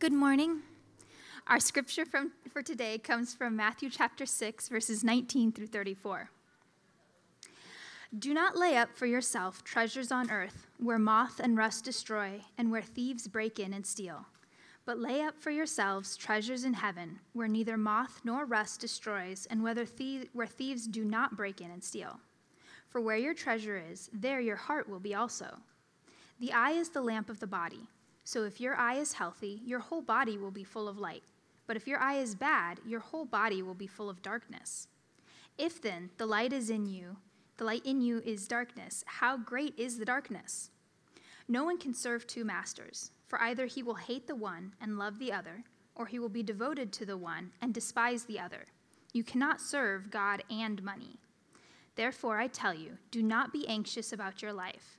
Good morning. Our scripture from, for today comes from Matthew chapter 6, verses 19 through 34. Do not lay up for yourself treasures on earth, where moth and rust destroy, and where thieves break in and steal. But lay up for yourselves treasures in heaven, where neither moth nor rust destroys, and where thieves do not break in and steal. For where your treasure is, there your heart will be also. The eye is the lamp of the body. So if your eye is healthy, your whole body will be full of light. But if your eye is bad, your whole body will be full of darkness. If then the light is in you, the light in you is darkness, how great is the darkness? No one can serve two masters, for either he will hate the one and love the other, or he will be devoted to the one and despise the other. You cannot serve God and money. Therefore, I tell you, do not be anxious about your life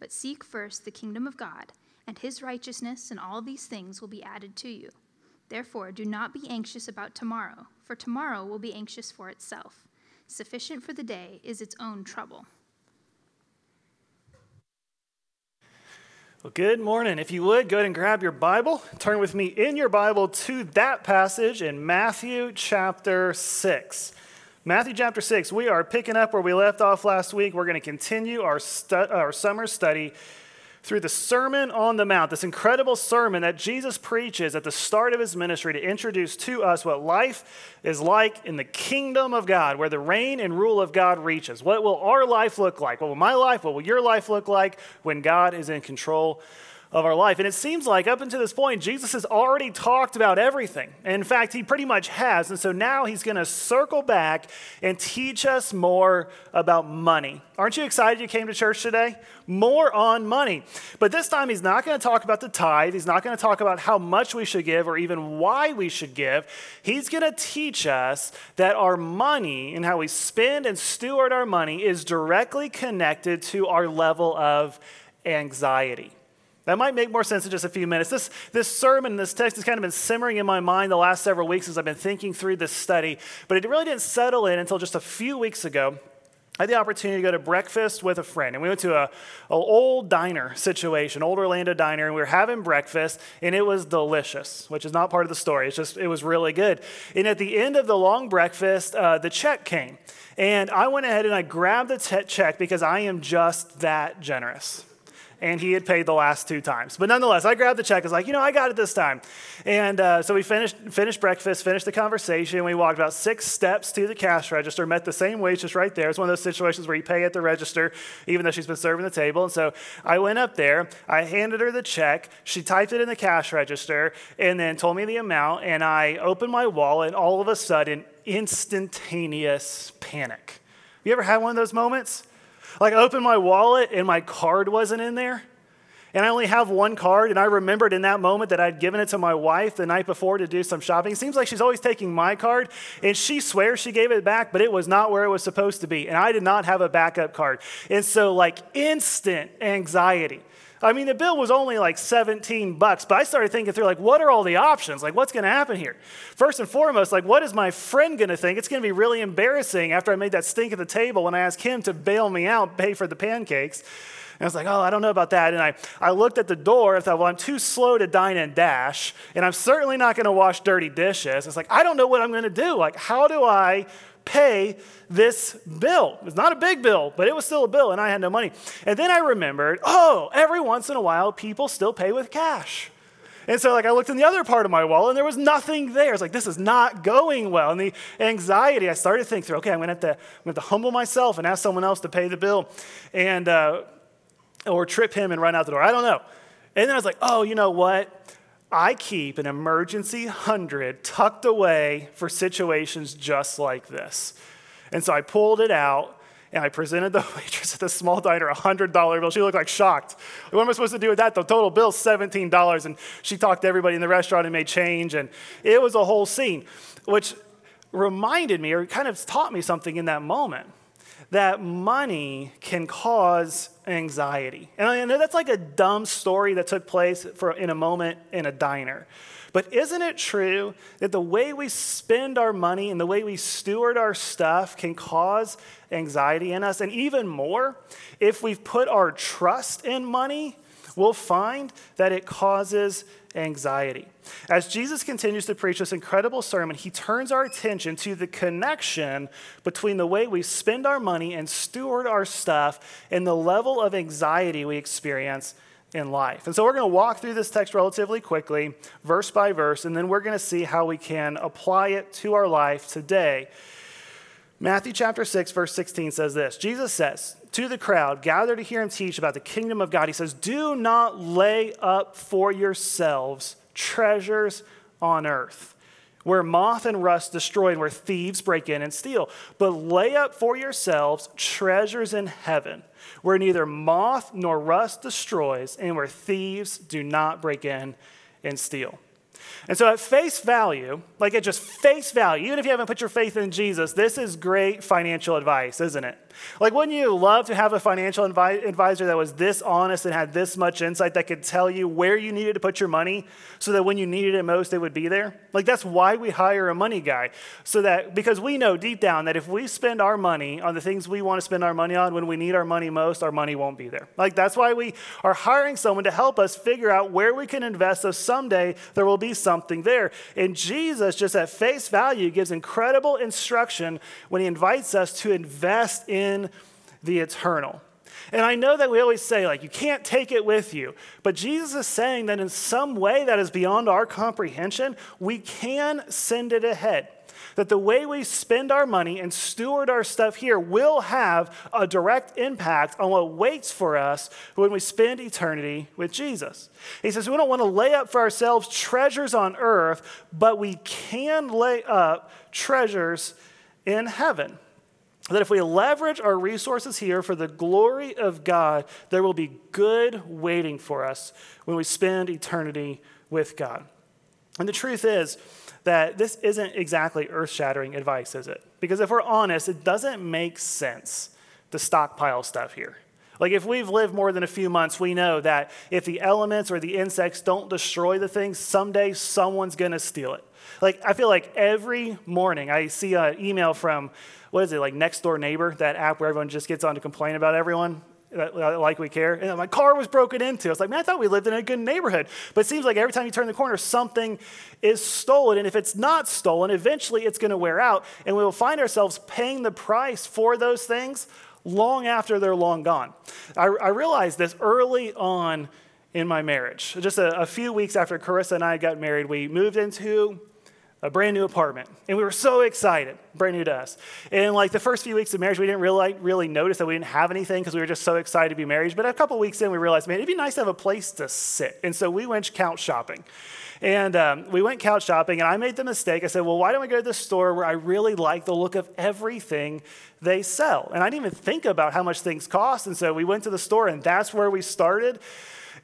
But seek first the kingdom of God and his righteousness, and all these things will be added to you. Therefore, do not be anxious about tomorrow, for tomorrow will be anxious for itself. Sufficient for the day is its own trouble. Well, good morning. If you would, go ahead and grab your Bible. Turn with me in your Bible to that passage in Matthew chapter 6. Matthew chapter 6, we are picking up where we left off last week. We're going to continue our, stu- our summer study through the Sermon on the Mount, this incredible sermon that Jesus preaches at the start of his ministry to introduce to us what life is like in the kingdom of God, where the reign and rule of God reaches. What will our life look like? What will my life, what will your life look like when God is in control of our life. And it seems like up until this point, Jesus has already talked about everything. In fact, he pretty much has. And so now he's going to circle back and teach us more about money. Aren't you excited you came to church today? More on money. But this time, he's not going to talk about the tithe. He's not going to talk about how much we should give or even why we should give. He's going to teach us that our money and how we spend and steward our money is directly connected to our level of anxiety. That might make more sense in just a few minutes. This, this sermon, this text has kind of been simmering in my mind the last several weeks as I've been thinking through this study, but it really didn't settle in until just a few weeks ago. I had the opportunity to go to breakfast with a friend, and we went to a, a old diner situation, old Orlando diner, and we were having breakfast, and it was delicious, which is not part of the story. It's just it was really good. And at the end of the long breakfast, uh, the check came, and I went ahead and I grabbed the check because I am just that generous and he had paid the last two times. But nonetheless, I grabbed the check. I was like, you know, I got it this time. And uh, so we finished, finished breakfast, finished the conversation. We walked about six steps to the cash register, met the same waitress right there. It's one of those situations where you pay at the register, even though she's been serving the table. And so I went up there, I handed her the check. She typed it in the cash register and then told me the amount. And I opened my wallet, and all of a sudden, instantaneous panic. You ever had one of those moments? Like, I opened my wallet and my card wasn't in there. And I only have one card, and I remembered in that moment that I'd given it to my wife the night before to do some shopping. It seems like she's always taking my card, and she swears she gave it back, but it was not where it was supposed to be. And I did not have a backup card. And so, like, instant anxiety. I mean, the bill was only like 17 bucks, but I started thinking through, like, what are all the options? Like, what's going to happen here? First and foremost, like, what is my friend going to think? It's going to be really embarrassing after I made that stink at the table when I asked him to bail me out, pay for the pancakes. And I was like, oh, I don't know about that. And I, I looked at the door and thought, well, I'm too slow to dine and dash, and I'm certainly not going to wash dirty dishes. It's like, I don't know what I'm going to do. Like, how do I pay this bill. It's not a big bill, but it was still a bill, and I had no money. And then I remembered oh, every once in a while, people still pay with cash. And so, like, I looked in the other part of my wall and there was nothing there. It's like, this is not going well. And the anxiety, I started to think through, okay, I'm going to have to, I'm going to humble myself and ask someone else to pay the bill and, uh, or trip him and run out the door. I don't know. And then I was like, oh, you know what? I keep an emergency hundred tucked away for situations just like this. And so I pulled it out and I presented the waitress at the small diner a $100 bill. She looked like shocked. What am I supposed to do with that? The total bill's $17. And she talked to everybody in the restaurant and made change. And it was a whole scene, which reminded me or kind of taught me something in that moment that money can cause anxiety. And I know that's like a dumb story that took place for, in a moment in a diner. But isn't it true that the way we spend our money and the way we steward our stuff can cause anxiety in us? And even more, if we've put our trust in money, we'll find that it causes anxiety. As Jesus continues to preach this incredible sermon, he turns our attention to the connection between the way we spend our money and steward our stuff and the level of anxiety we experience in life. And so we're going to walk through this text relatively quickly, verse by verse, and then we're going to see how we can apply it to our life today. Matthew chapter 6, verse 16 says this Jesus says to the crowd, gathered to hear him teach about the kingdom of God, he says, Do not lay up for yourselves treasures on earth where moth and rust destroy and where thieves break in and steal. But lay up for yourselves treasures in heaven where neither moth nor rust destroys, and where thieves do not break in and steal. And so, at face value, like at just face value, even if you haven't put your faith in Jesus, this is great financial advice, isn't it? Like, wouldn't you love to have a financial advisor that was this honest and had this much insight that could tell you where you needed to put your money so that when you needed it most, it would be there? Like, that's why we hire a money guy. So that, because we know deep down that if we spend our money on the things we want to spend our money on when we need our money most, our money won't be there. Like, that's why we are hiring someone to help us figure out where we can invest so someday there will be something there. And Jesus, just at face value, gives incredible instruction when he invites us to invest in the eternal. And I know that we always say, like, you can't take it with you. But Jesus is saying that in some way that is beyond our comprehension, we can send it ahead. That the way we spend our money and steward our stuff here will have a direct impact on what waits for us when we spend eternity with Jesus. He says we don't want to lay up for ourselves treasures on earth, but we can lay up treasures in heaven that if we leverage our resources here for the glory of God, there will be good waiting for us when we spend eternity with God. And the truth is that this isn't exactly earth shattering advice, is it? Because if we're honest, it doesn't make sense to stockpile stuff here. Like, if we've lived more than a few months, we know that if the elements or the insects don't destroy the things, someday someone's gonna steal it. Like, I feel like every morning I see an email from what is it, like Next Door Neighbor, that app where everyone just gets on to complain about everyone? Like we care. And my car was broken into. I was like, man, I thought we lived in a good neighborhood. But it seems like every time you turn the corner, something is stolen. And if it's not stolen, eventually it's going to wear out. And we will find ourselves paying the price for those things long after they're long gone. I, I realized this early on in my marriage. Just a, a few weeks after Carissa and I got married, we moved into a brand new apartment. And we were so excited, brand new to us. And like the first few weeks of marriage, we didn't really, really notice that we didn't have anything because we were just so excited to be married. But a couple weeks in, we realized, man, it'd be nice to have a place to sit. And so we went couch shopping. And um, we went couch shopping, and I made the mistake. I said, well, why don't we go to the store where I really like the look of everything they sell? And I didn't even think about how much things cost. And so we went to the store, and that's where we started.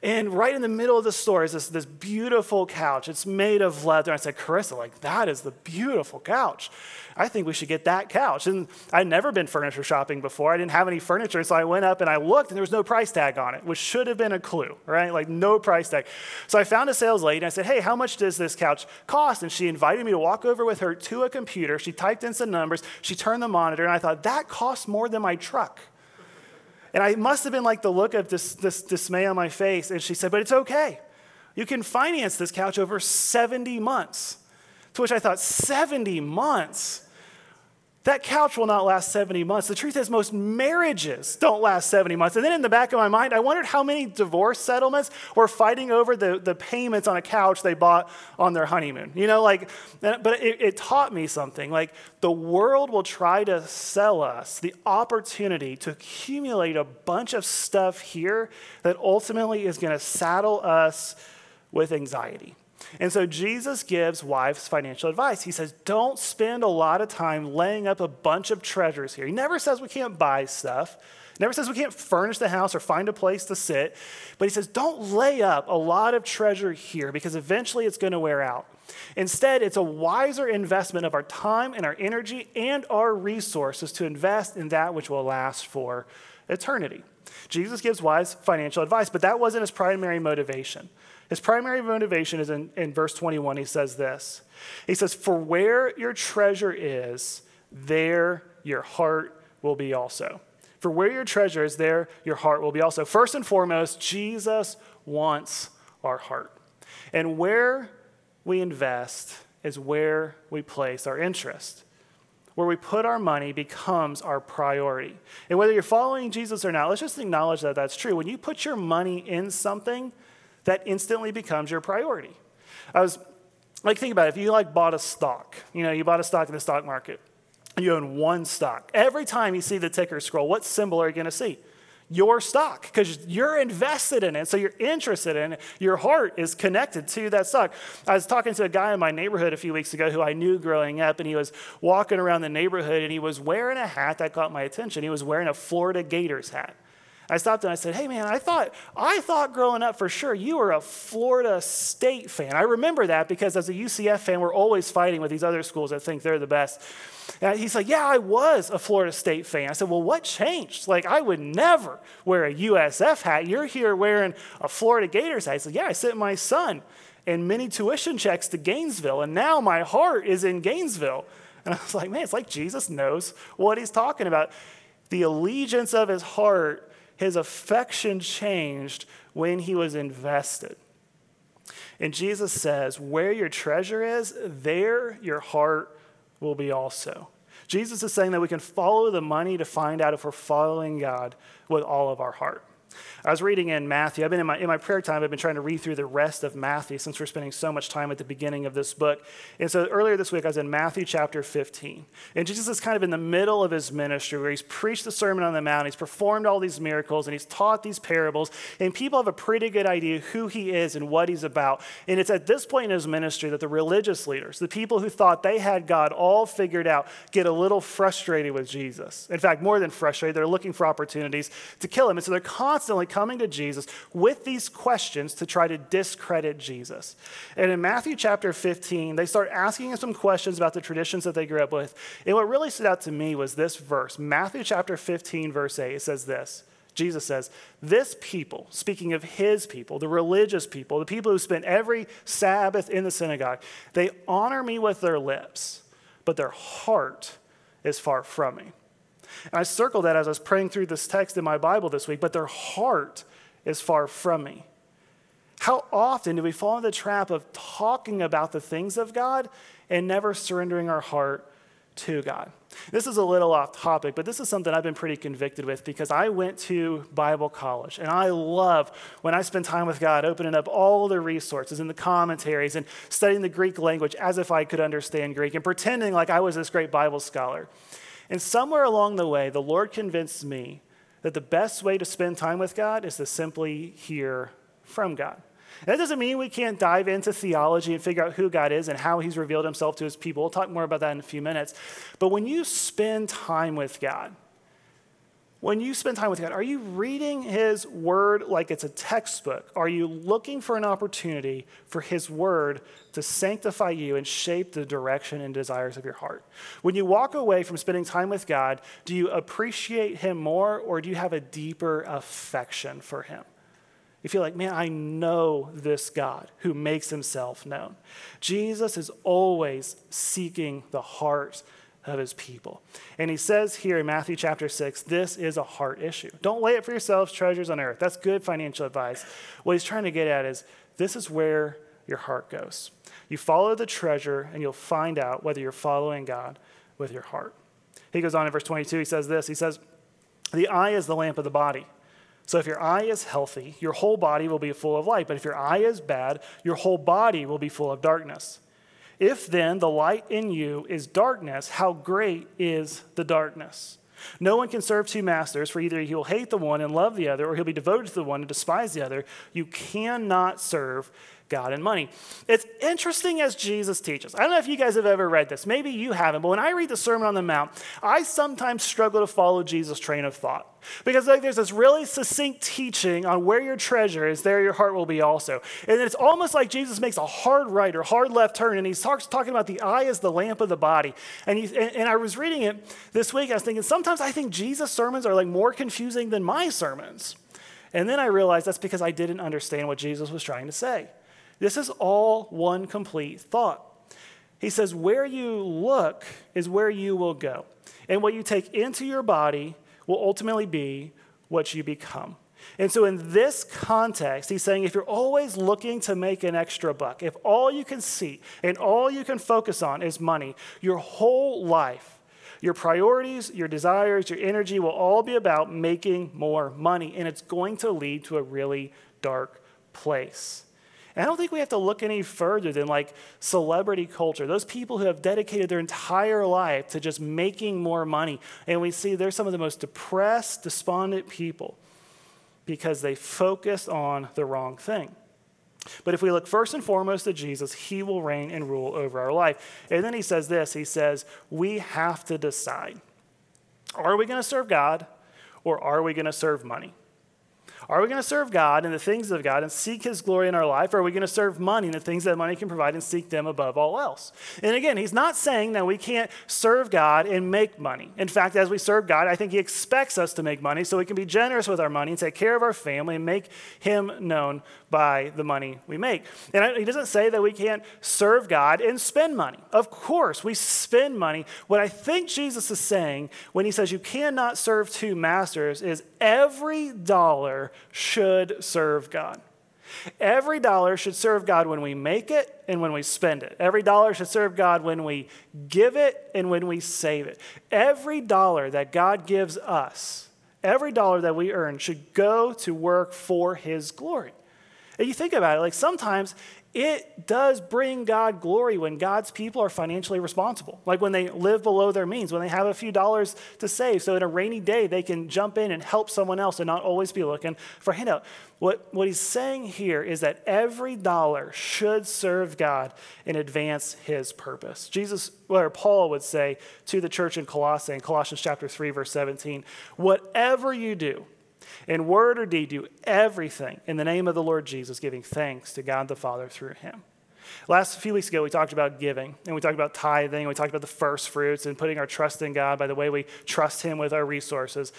And right in the middle of the store is this, this beautiful couch. It's made of leather. I said, Carissa, like, that is the beautiful couch. I think we should get that couch. And I'd never been furniture shopping before. I didn't have any furniture. So I went up and I looked, and there was no price tag on it, which should have been a clue, right? Like, no price tag. So I found a sales lady, and I said, Hey, how much does this couch cost? And she invited me to walk over with her to a computer. She typed in some numbers, she turned the monitor, and I thought, That costs more than my truck. And I must have been like the look of dismay on my face. And she said, But it's okay. You can finance this couch over 70 months. To which I thought, 70 months? That couch will not last 70 months. The truth is, most marriages don't last 70 months. And then in the back of my mind, I wondered how many divorce settlements were fighting over the, the payments on a couch they bought on their honeymoon. You know, like, but it, it taught me something. Like, the world will try to sell us the opportunity to accumulate a bunch of stuff here that ultimately is going to saddle us with anxiety. And so Jesus gives wives financial advice. He says, Don't spend a lot of time laying up a bunch of treasures here. He never says we can't buy stuff, never says we can't furnish the house or find a place to sit. But he says, Don't lay up a lot of treasure here because eventually it's going to wear out. Instead, it's a wiser investment of our time and our energy and our resources to invest in that which will last for eternity. Jesus gives wise financial advice, but that wasn't his primary motivation. His primary motivation is in, in verse 21. He says this He says, For where your treasure is, there your heart will be also. For where your treasure is, there your heart will be also. First and foremost, Jesus wants our heart. And where we invest is where we place our interest. Where we put our money becomes our priority. And whether you're following Jesus or not, let's just acknowledge that that's true. When you put your money in something, that instantly becomes your priority. I was like, think about it. If you like bought a stock, you know, you bought a stock in the stock market, you own one stock. Every time you see the ticker scroll, what symbol are you going to see? Your stock, because you're invested in it, so you're interested in it. Your heart is connected to that stock. I was talking to a guy in my neighborhood a few weeks ago who I knew growing up, and he was walking around the neighborhood and he was wearing a hat that caught my attention. He was wearing a Florida Gators hat. I stopped and I said, "Hey man, I thought I thought growing up for sure you were a Florida State fan. I remember that because as a UCF fan, we're always fighting with these other schools that think they're the best." And he's like, "Yeah, I was a Florida State fan." I said, "Well, what changed? Like, I would never wear a USF hat. You're here wearing a Florida Gators hat." He said, "Yeah, I sent my son and many tuition checks to Gainesville, and now my heart is in Gainesville." And I was like, "Man, it's like Jesus knows what he's talking about." The allegiance of his heart his affection changed when he was invested. And Jesus says, Where your treasure is, there your heart will be also. Jesus is saying that we can follow the money to find out if we're following God with all of our heart. I was reading in Matthew. I've been in my, in my prayer time, I've been trying to read through the rest of Matthew since we're spending so much time at the beginning of this book. And so earlier this week, I was in Matthew chapter 15. And Jesus is kind of in the middle of his ministry where he's preached the Sermon on the Mount, he's performed all these miracles, and he's taught these parables. And people have a pretty good idea who he is and what he's about. And it's at this point in his ministry that the religious leaders, the people who thought they had God all figured out, get a little frustrated with Jesus. In fact, more than frustrated, they're looking for opportunities to kill him. And so they're constantly coming to Jesus with these questions to try to discredit Jesus. And in Matthew chapter 15, they start asking him some questions about the traditions that they grew up with. And what really stood out to me was this verse Matthew chapter 15, verse 8. It says this. Jesus says, This people, speaking of his people, the religious people, the people who spent every Sabbath in the synagogue, they honor me with their lips, but their heart is far from me. And I circled that as I was praying through this text in my Bible this week, but their heart is far from me. How often do we fall into the trap of talking about the things of God and never surrendering our heart to God? This is a little off topic, but this is something I've been pretty convicted with because I went to Bible college and I love when I spend time with God opening up all the resources and the commentaries and studying the Greek language as if I could understand Greek and pretending like I was this great Bible scholar. And somewhere along the way, the Lord convinced me that the best way to spend time with God is to simply hear from God. And that doesn't mean we can't dive into theology and figure out who God is and how he's revealed himself to his people. We'll talk more about that in a few minutes. But when you spend time with God, when you spend time with God, are you reading His Word like it's a textbook? Are you looking for an opportunity for His Word to sanctify you and shape the direction and desires of your heart? When you walk away from spending time with God, do you appreciate Him more or do you have a deeper affection for Him? You feel like, man, I know this God who makes Himself known. Jesus is always seeking the heart of his people. And he says here in Matthew chapter 6, this is a heart issue. Don't lay it for yourselves treasures on earth. That's good financial advice. What he's trying to get at is this is where your heart goes. You follow the treasure and you'll find out whether you're following God with your heart. He goes on in verse 22, he says this He says, The eye is the lamp of the body. So if your eye is healthy, your whole body will be full of light. But if your eye is bad, your whole body will be full of darkness. If then the light in you is darkness, how great is the darkness? No one can serve two masters, for either he will hate the one and love the other, or he'll be devoted to the one and despise the other. You cannot serve God and money. It's interesting as Jesus teaches. I don't know if you guys have ever read this. Maybe you haven't, but when I read the Sermon on the Mount, I sometimes struggle to follow Jesus' train of thought. Because like there's this really succinct teaching on where your treasure is, there your heart will be also. And it's almost like Jesus makes a hard right or hard left turn, and he starts talking about the eye as the lamp of the body. And, he, and, and I was reading it this week, I was thinking, sometimes I think Jesus' sermons are like more confusing than my sermons. And then I realized that's because I didn't understand what Jesus was trying to say. This is all one complete thought. He says, Where you look is where you will go. And what you take into your body will ultimately be what you become. And so, in this context, he's saying if you're always looking to make an extra buck, if all you can see and all you can focus on is money, your whole life, your priorities, your desires, your energy will all be about making more money. And it's going to lead to a really dark place. And I don't think we have to look any further than like celebrity culture. Those people who have dedicated their entire life to just making more money. And we see they're some of the most depressed, despondent people because they focus on the wrong thing. But if we look first and foremost at Jesus, he will reign and rule over our life. And then he says this he says, We have to decide are we going to serve God or are we going to serve money? Are we going to serve God and the things of God and seek His glory in our life? Or are we going to serve money and the things that money can provide and seek them above all else? And again, He's not saying that we can't serve God and make money. In fact, as we serve God, I think He expects us to make money so we can be generous with our money and take care of our family and make Him known by the money we make. And He doesn't say that we can't serve God and spend money. Of course, we spend money. What I think Jesus is saying when He says you cannot serve two masters is every dollar should serve God. Every dollar should serve God when we make it and when we spend it. Every dollar should serve God when we give it and when we save it. Every dollar that God gives us, every dollar that we earn, should go to work for His glory. And you think about it, like sometimes it does bring God glory when God's people are financially responsible. Like when they live below their means, when they have a few dollars to save. So in a rainy day, they can jump in and help someone else and not always be looking for handout. What, what he's saying here is that every dollar should serve God and advance his purpose. Jesus, or Paul would say to the church in Colossae, in Colossians chapter 3, verse 17, whatever you do, in word or deed, do everything in the name of the Lord Jesus, giving thanks to God the Father through him. Last few weeks ago, we talked about giving, and we talked about tithing, and we talked about the first fruits and putting our trust in God by the way we trust Him with our resources.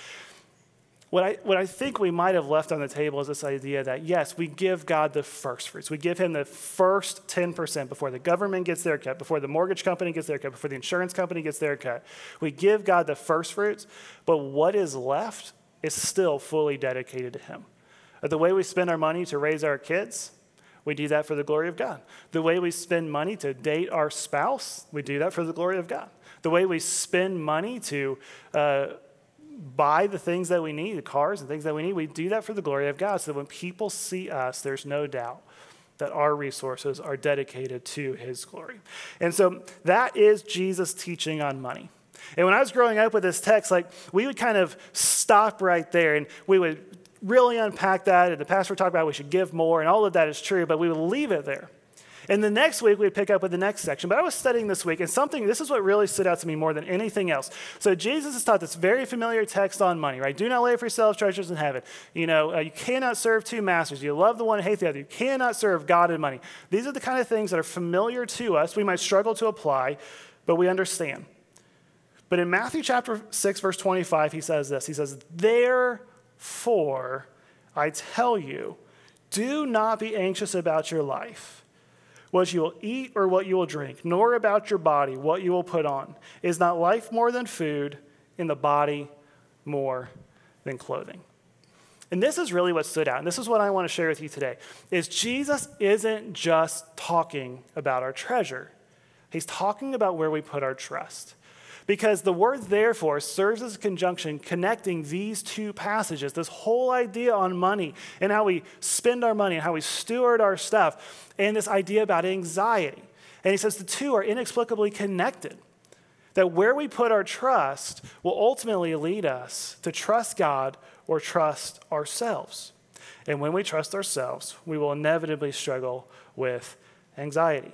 What I, what I think we might have left on the table is this idea that, yes, we give God the first fruits. We give Him the first 10% before the government gets their cut, before the mortgage company gets their cut, before the insurance company gets their cut. We give God the first fruits, but what is left is still fully dedicated to Him. The way we spend our money to raise our kids, we do that for the glory of God. The way we spend money to date our spouse, we do that for the glory of God. The way we spend money to uh, buy the things that we need, the cars and things that we need, we do that for the glory of God. So that when people see us, there's no doubt that our resources are dedicated to His glory. And so that is Jesus' teaching on money. And when I was growing up with this text, like we would kind of stop right there and we would really unpack that. And the pastor would talk about we should give more, and all of that is true, but we would leave it there. And the next week, we'd pick up with the next section. But I was studying this week, and something, this is what really stood out to me more than anything else. So Jesus has taught this very familiar text on money, right? Do not lay for yourselves treasures in heaven. You know, uh, you cannot serve two masters. You love the one and hate the other. You cannot serve God and money. These are the kind of things that are familiar to us. We might struggle to apply, but we understand. But in Matthew chapter 6, verse 25, he says this He says, Therefore, I tell you, do not be anxious about your life, what you will eat or what you will drink, nor about your body, what you will put on. Is not life more than food, and the body more than clothing? And this is really what stood out, and this is what I want to share with you today, is Jesus isn't just talking about our treasure. He's talking about where we put our trust. Because the word therefore serves as a conjunction connecting these two passages this whole idea on money and how we spend our money and how we steward our stuff, and this idea about anxiety. And he says the two are inexplicably connected. That where we put our trust will ultimately lead us to trust God or trust ourselves. And when we trust ourselves, we will inevitably struggle with anxiety.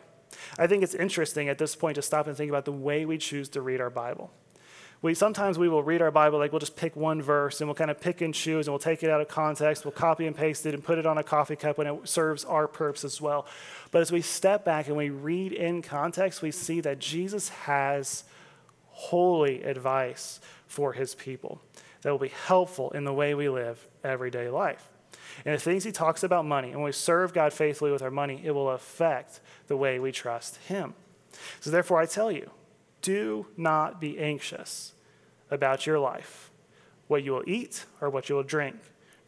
I think it's interesting at this point to stop and think about the way we choose to read our Bible. We, sometimes we will read our Bible like we'll just pick one verse and we'll kind of pick and choose and we'll take it out of context, we'll copy and paste it and put it on a coffee cup when it serves our purpose as well. But as we step back and we read in context, we see that Jesus has holy advice for his people that will be helpful in the way we live everyday life. And the things he talks about money, and when we serve God faithfully with our money, it will affect the way we trust him. So therefore, I tell you, do not be anxious about your life, what you will eat or what you will drink,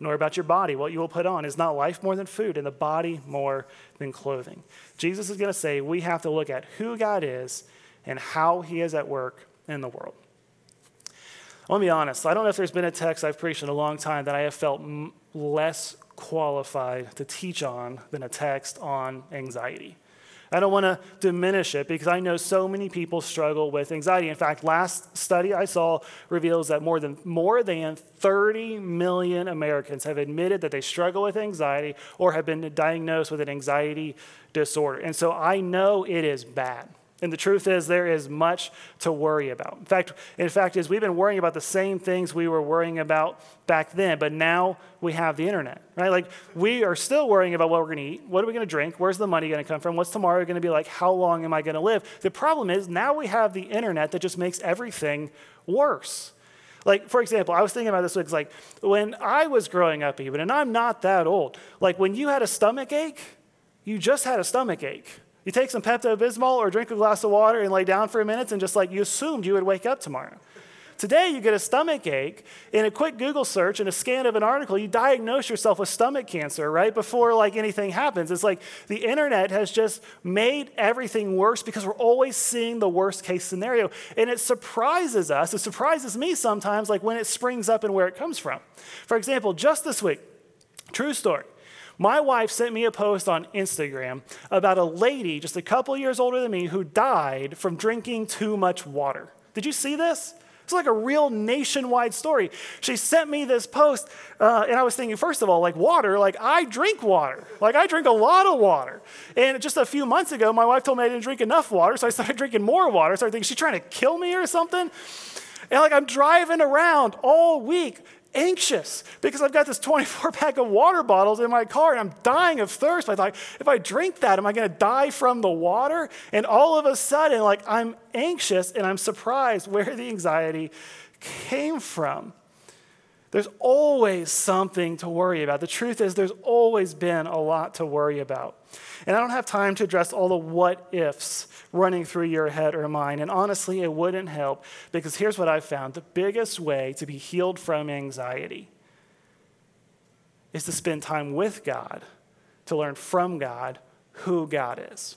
nor about your body, what you will put on. Is not life more than food, and the body more than clothing? Jesus is going to say we have to look at who God is and how he is at work in the world. I'll be honest, I don't know if there's been a text I've preached in a long time that I have felt m- less qualified to teach on than a text on anxiety. I don't want to diminish it because I know so many people struggle with anxiety. In fact, last study I saw reveals that more than more than 30 million Americans have admitted that they struggle with anxiety or have been diagnosed with an anxiety disorder. And so I know it is bad. And the truth is, there is much to worry about. In fact, in fact, is we've been worrying about the same things we were worrying about back then, but now we have the internet, right? Like we are still worrying about what we're going to eat, what are we going to drink, where's the money going to come from, what's tomorrow going to be like, how long am I going to live? The problem is now we have the internet that just makes everything worse. Like, for example, I was thinking about this, it's like when I was growing up, even, and I'm not that old, like when you had a stomach ache, you just had a stomach ache you take some Pepto Bismol or drink a glass of water and lay down for a minute and just like you assumed you would wake up tomorrow. Today, you get a stomach ache. In a quick Google search and a scan of an article, you diagnose yourself with stomach cancer right before like anything happens. It's like the internet has just made everything worse because we're always seeing the worst case scenario. And it surprises us. It surprises me sometimes, like when it springs up and where it comes from. For example, just this week, true story. My wife sent me a post on Instagram about a lady just a couple years older than me who died from drinking too much water. Did you see this? It's like a real nationwide story. She sent me this post, uh, and I was thinking, first of all, like water, like I drink water. Like I drink a lot of water. And just a few months ago, my wife told me I didn't drink enough water, so I started drinking more water. So I think she's trying to kill me or something. And like I'm driving around all week anxious because I've got this 24 pack of water bottles in my car and I'm dying of thirst. I thought, if I drink that, am I going to die from the water? And all of a sudden, like, I'm anxious and I'm surprised where the anxiety came from. There's always something to worry about. The truth is, there's always been a lot to worry about. And I don't have time to address all the what ifs running through your head or mine. And honestly, it wouldn't help because here's what I've found the biggest way to be healed from anxiety is to spend time with God, to learn from God who God is.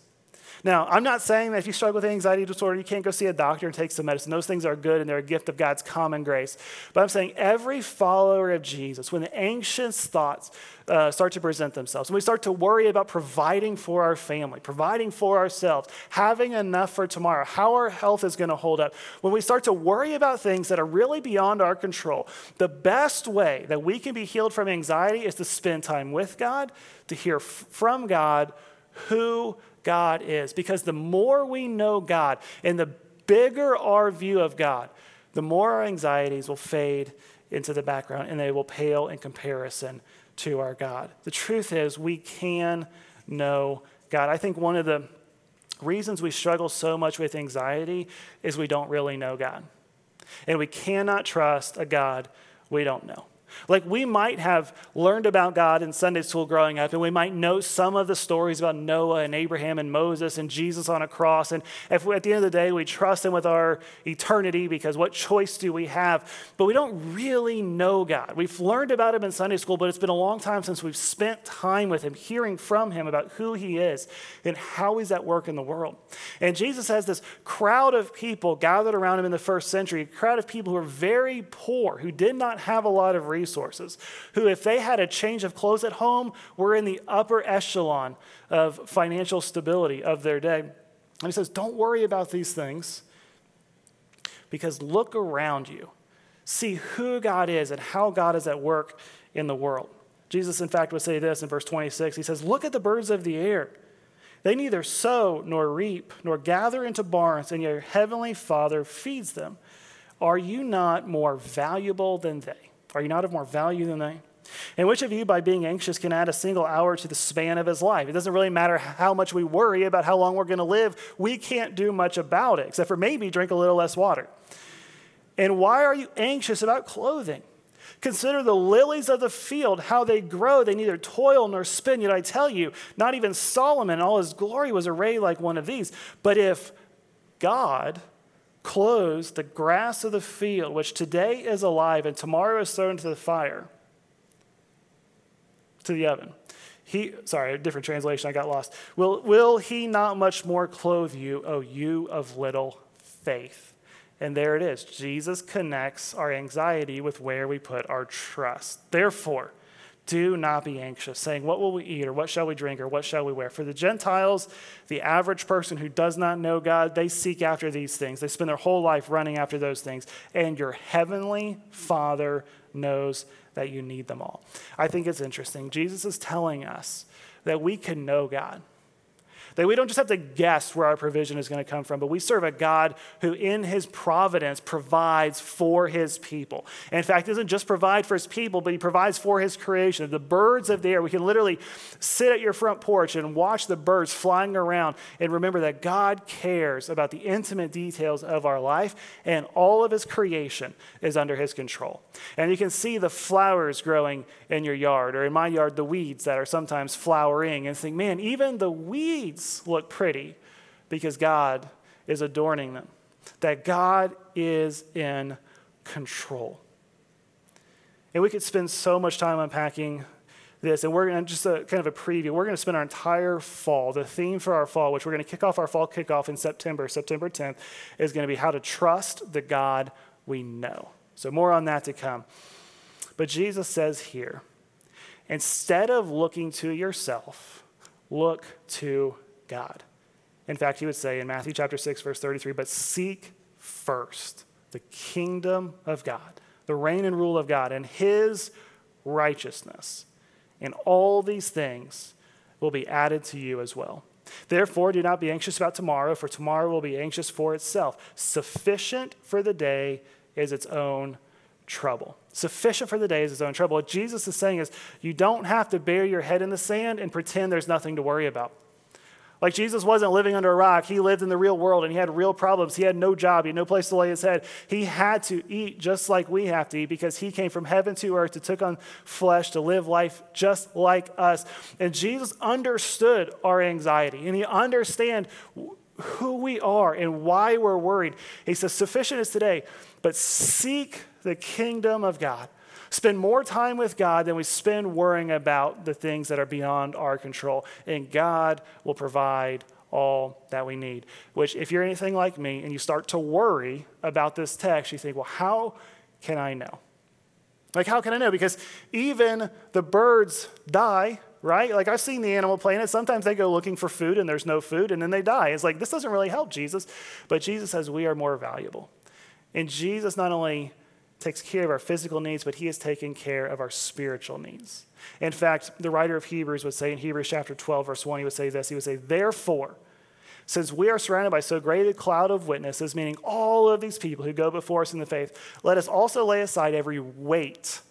Now, I'm not saying that if you struggle with anxiety disorder, you can't go see a doctor and take some medicine. Those things are good and they're a gift of God's common grace. But I'm saying every follower of Jesus, when the anxious thoughts uh, start to present themselves, when we start to worry about providing for our family, providing for ourselves, having enough for tomorrow, how our health is going to hold up, when we start to worry about things that are really beyond our control, the best way that we can be healed from anxiety is to spend time with God, to hear f- from God who God is. Because the more we know God and the bigger our view of God, the more our anxieties will fade into the background and they will pale in comparison to our God. The truth is, we can know God. I think one of the reasons we struggle so much with anxiety is we don't really know God. And we cannot trust a God we don't know. Like we might have learned about God in Sunday school growing up, and we might know some of the stories about Noah and Abraham and Moses and Jesus on a cross. And if we, at the end of the day we trust Him with our eternity, because what choice do we have? But we don't really know God. We've learned about Him in Sunday school, but it's been a long time since we've spent time with Him, hearing from Him about who He is and how He's at work in the world. And Jesus has this crowd of people gathered around Him in the first century, a crowd of people who are very poor, who did not have a lot of resources resources, who, if they had a change of clothes at home, were in the upper echelon of financial stability of their day. And he says, Don't worry about these things because look around you. See who God is and how God is at work in the world. Jesus, in fact, would say this in verse 26. He says, Look at the birds of the air. They neither sow nor reap nor gather into barns, and your heavenly Father feeds them. Are you not more valuable than they? Are you not of more value than they? And which of you, by being anxious, can add a single hour to the span of his life? It doesn't really matter how much we worry about how long we're going to live. We can't do much about it, except for maybe drink a little less water. And why are you anxious about clothing? Consider the lilies of the field, how they grow. They neither toil nor spin. Yet I tell you, not even Solomon in all his glory was arrayed like one of these. But if God clothes the grass of the field, which today is alive and tomorrow is thrown into the fire, to the oven. He, sorry, a different translation, I got lost. Will, will he not much more clothe you, O you of little faith? And there it is. Jesus connects our anxiety with where we put our trust. Therefore, do not be anxious, saying, What will we eat, or what shall we drink, or what shall we wear? For the Gentiles, the average person who does not know God, they seek after these things. They spend their whole life running after those things. And your heavenly Father knows that you need them all. I think it's interesting. Jesus is telling us that we can know God. That we don't just have to guess where our provision is going to come from, but we serve a God who, in his providence, provides for his people. In fact, doesn't just provide for his people, but he provides for his creation. The birds of the air, we can literally sit at your front porch and watch the birds flying around and remember that God cares about the intimate details of our life, and all of his creation is under his control. And you can see the flowers growing in your yard, or in my yard, the weeds that are sometimes flowering, and think, man, even the weeds look pretty because God is adorning them, that God is in control. And we could spend so much time unpacking this, and we're going to just a kind of a preview. We're going to spend our entire fall. The theme for our fall, which we're going to kick off our fall kickoff in September, September 10th, is going to be how to trust the God we know. So, more on that to come. But Jesus says here instead of looking to yourself, look to God. In fact, he would say in Matthew chapter 6, verse 33, but seek first the kingdom of God, the reign and rule of God, and his righteousness. And all these things will be added to you as well. Therefore, do not be anxious about tomorrow, for tomorrow will be anxious for itself. Sufficient for the day is its own trouble. Sufficient for the day is its own trouble. What Jesus is saying is, you don't have to bury your head in the sand and pretend there's nothing to worry about. Like Jesus wasn't living under a rock. He lived in the real world and he had real problems. He had no job. He had no place to lay his head. He had to eat just like we have to eat because he came from heaven to earth to take on flesh to live life just like us. And Jesus understood our anxiety and he understand who we are and why we're worried. He says, sufficient is today, but seek the kingdom of God spend more time with God than we spend worrying about the things that are beyond our control. And God will provide all that we need. Which, if you're anything like me and you start to worry about this text, you think, well, how can I know? Like, how can I know? Because even the birds die, right? Like, I've seen the animal planet. Sometimes they go looking for food and there's no food and then they die. It's like, this doesn't really help Jesus. But Jesus says we are more valuable. And Jesus not only takes care of our physical needs, but he is taking care of our spiritual needs. In fact, the writer of Hebrews would say in Hebrews chapter 12, verse 1, he would say this He would say, Therefore, since we are surrounded by so great a cloud of witnesses, meaning all of these people who go before us in the faith, let us also lay aside every weight.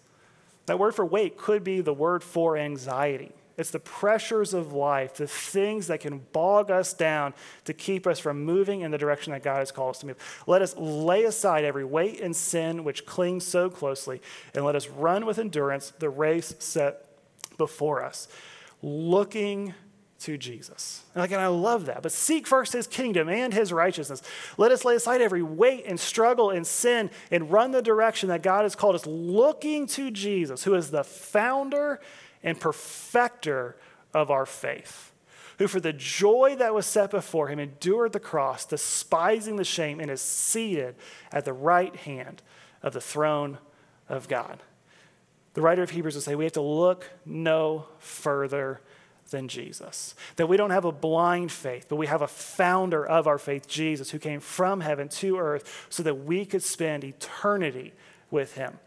That word for weight could be the word for anxiety. It's the pressures of life, the things that can bog us down to keep us from moving in the direction that God has called us to move. Let us lay aside every weight and sin which clings so closely, and let us run with endurance the race set before us, looking to Jesus. And again, I love that. But seek first his kingdom and his righteousness. Let us lay aside every weight and struggle and sin and run the direction that God has called us, looking to Jesus, who is the founder and perfecter of our faith, who for the joy that was set before him endured the cross, despising the shame, and is seated at the right hand of the throne of God. The writer of Hebrews will say we have to look no further than Jesus. That we don't have a blind faith, but we have a founder of our faith, Jesus, who came from heaven to earth so that we could spend eternity with him,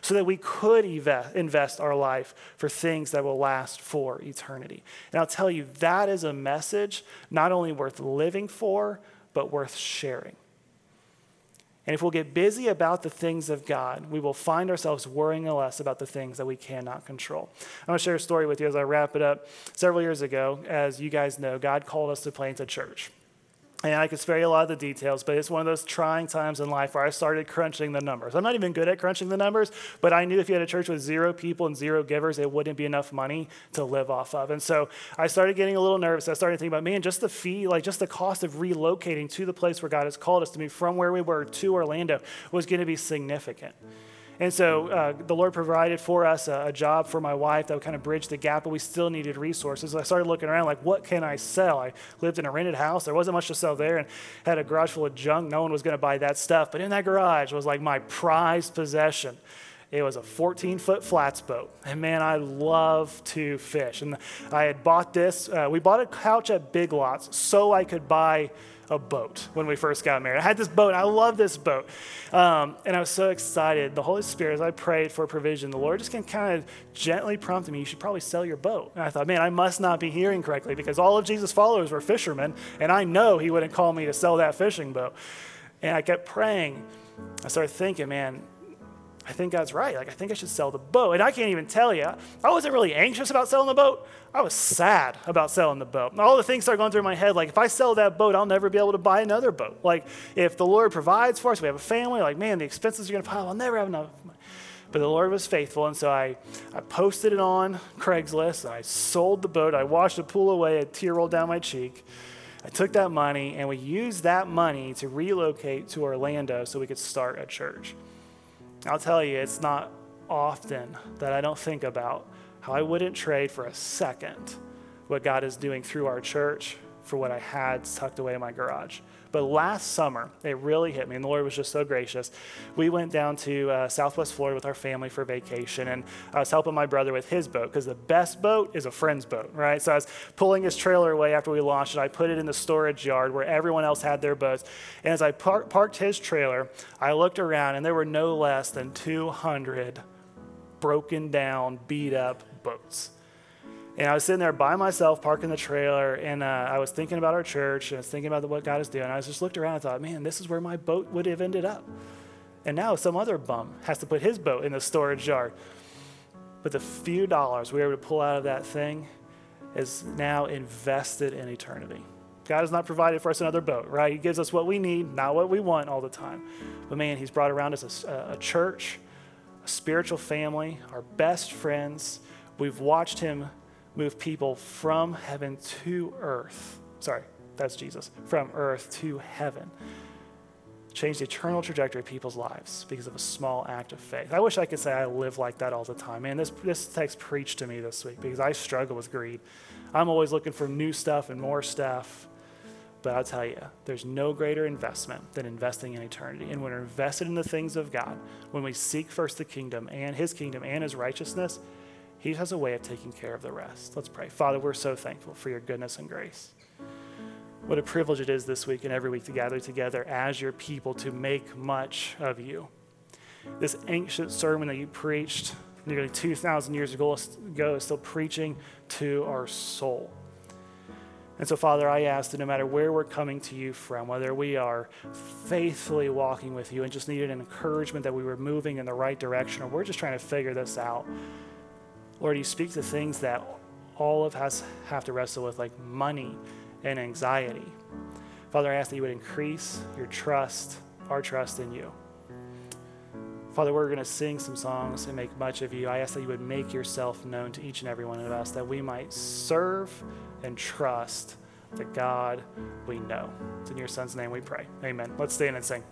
so that we could invest our life for things that will last for eternity. And I'll tell you, that is a message not only worth living for, but worth sharing. And if we'll get busy about the things of God, we will find ourselves worrying less about the things that we cannot control. I'm going to share a story with you as I wrap it up. Several years ago, as you guys know, God called us to plant a church. And I could spare you a lot of the details, but it's one of those trying times in life where I started crunching the numbers. I'm not even good at crunching the numbers, but I knew if you had a church with zero people and zero givers, it wouldn't be enough money to live off of. And so I started getting a little nervous. I started thinking about, man, just the fee, like just the cost of relocating to the place where God has called us to be from where we were to Orlando was going to be significant. And so uh, the Lord provided for us a, a, job for my wife that would kind of bridge the gap, but we still needed resources. So I started looking around, like, what can I sell? I lived in a rented house. There wasn't much to sell there and had a garage full of junk. No one was going to buy that stuff. But in that garage was like my prized possession. It was a 14 foot flats boat. And man, I love to fish. And I had bought this. Uh, we bought a couch at Big Lots so I could buy a boat when we first got married. I had this boat. I love this boat. Um, and I was so excited. The Holy Spirit, as I prayed for provision, the Lord just kind of gently prompted me, you should probably sell your boat. And I thought, man, I must not be hearing correctly because all of Jesus' followers were fishermen, and I know he wouldn't call me to sell that fishing boat. And I kept praying. I started thinking, man, I think God's right. Like, I think I should sell the boat. And I can't even tell you, I wasn't really anxious about selling the boat. I was sad about selling the boat. All the things start going through my head, like, if I sell that boat, I'll never be able to buy another boat. Like, if the Lord provides for us, we have a family, like, man, the expenses are going to pile, I'll never have enough. But the Lord was faithful, and so I, I posted it on Craigslist. I sold the boat. I washed the pool away. A tear rolled down my cheek. I took that money, and we used that money to relocate to Orlando so we could start a church. I'll tell you, it's not often that I don't think about how I wouldn't trade for a second what God is doing through our church for what I had tucked away in my garage. But last summer, it really hit me, and the Lord was just so gracious. We went down to uh, Southwest Florida with our family for vacation, and I was helping my brother with his boat because the best boat is a friend's boat, right? So I was pulling his trailer away after we launched it. I put it in the storage yard where everyone else had their boats. And as I par- parked his trailer, I looked around, and there were no less than 200 broken down, beat up boats. And I was sitting there by myself, parking the trailer, and uh, I was thinking about our church, and I was thinking about what God is doing. I just looked around and thought, man, this is where my boat would have ended up. And now some other bum has to put his boat in the storage yard. But the few dollars we were able to pull out of that thing is now invested in eternity. God has not provided for us another boat, right? He gives us what we need, not what we want all the time. But man, He's brought around us a, a church, a spiritual family, our best friends. We've watched Him move people from heaven to earth. Sorry, that's Jesus. From earth to heaven. Change the eternal trajectory of people's lives because of a small act of faith. I wish I could say I live like that all the time. Man, this, this text preached to me this week because I struggle with greed. I'm always looking for new stuff and more stuff. But I'll tell you, there's no greater investment than investing in eternity. And when we're invested in the things of God, when we seek first the kingdom and his kingdom and his righteousness, he has a way of taking care of the rest. Let's pray. Father, we're so thankful for your goodness and grace. What a privilege it is this week and every week to gather together as your people to make much of you. This ancient sermon that you preached nearly 2,000 years ago is still preaching to our soul. And so, Father, I ask that no matter where we're coming to you from, whether we are faithfully walking with you and just needed an encouragement that we were moving in the right direction, or we're just trying to figure this out, Lord, you speak to things that all of us have to wrestle with, like money and anxiety. Father, I ask that you would increase your trust, our trust in you. Father, we're going to sing some songs and make much of you. I ask that you would make yourself known to each and every one of us, that we might serve and trust the God we know. It's in your son's name we pray. Amen. Let's stand and sing.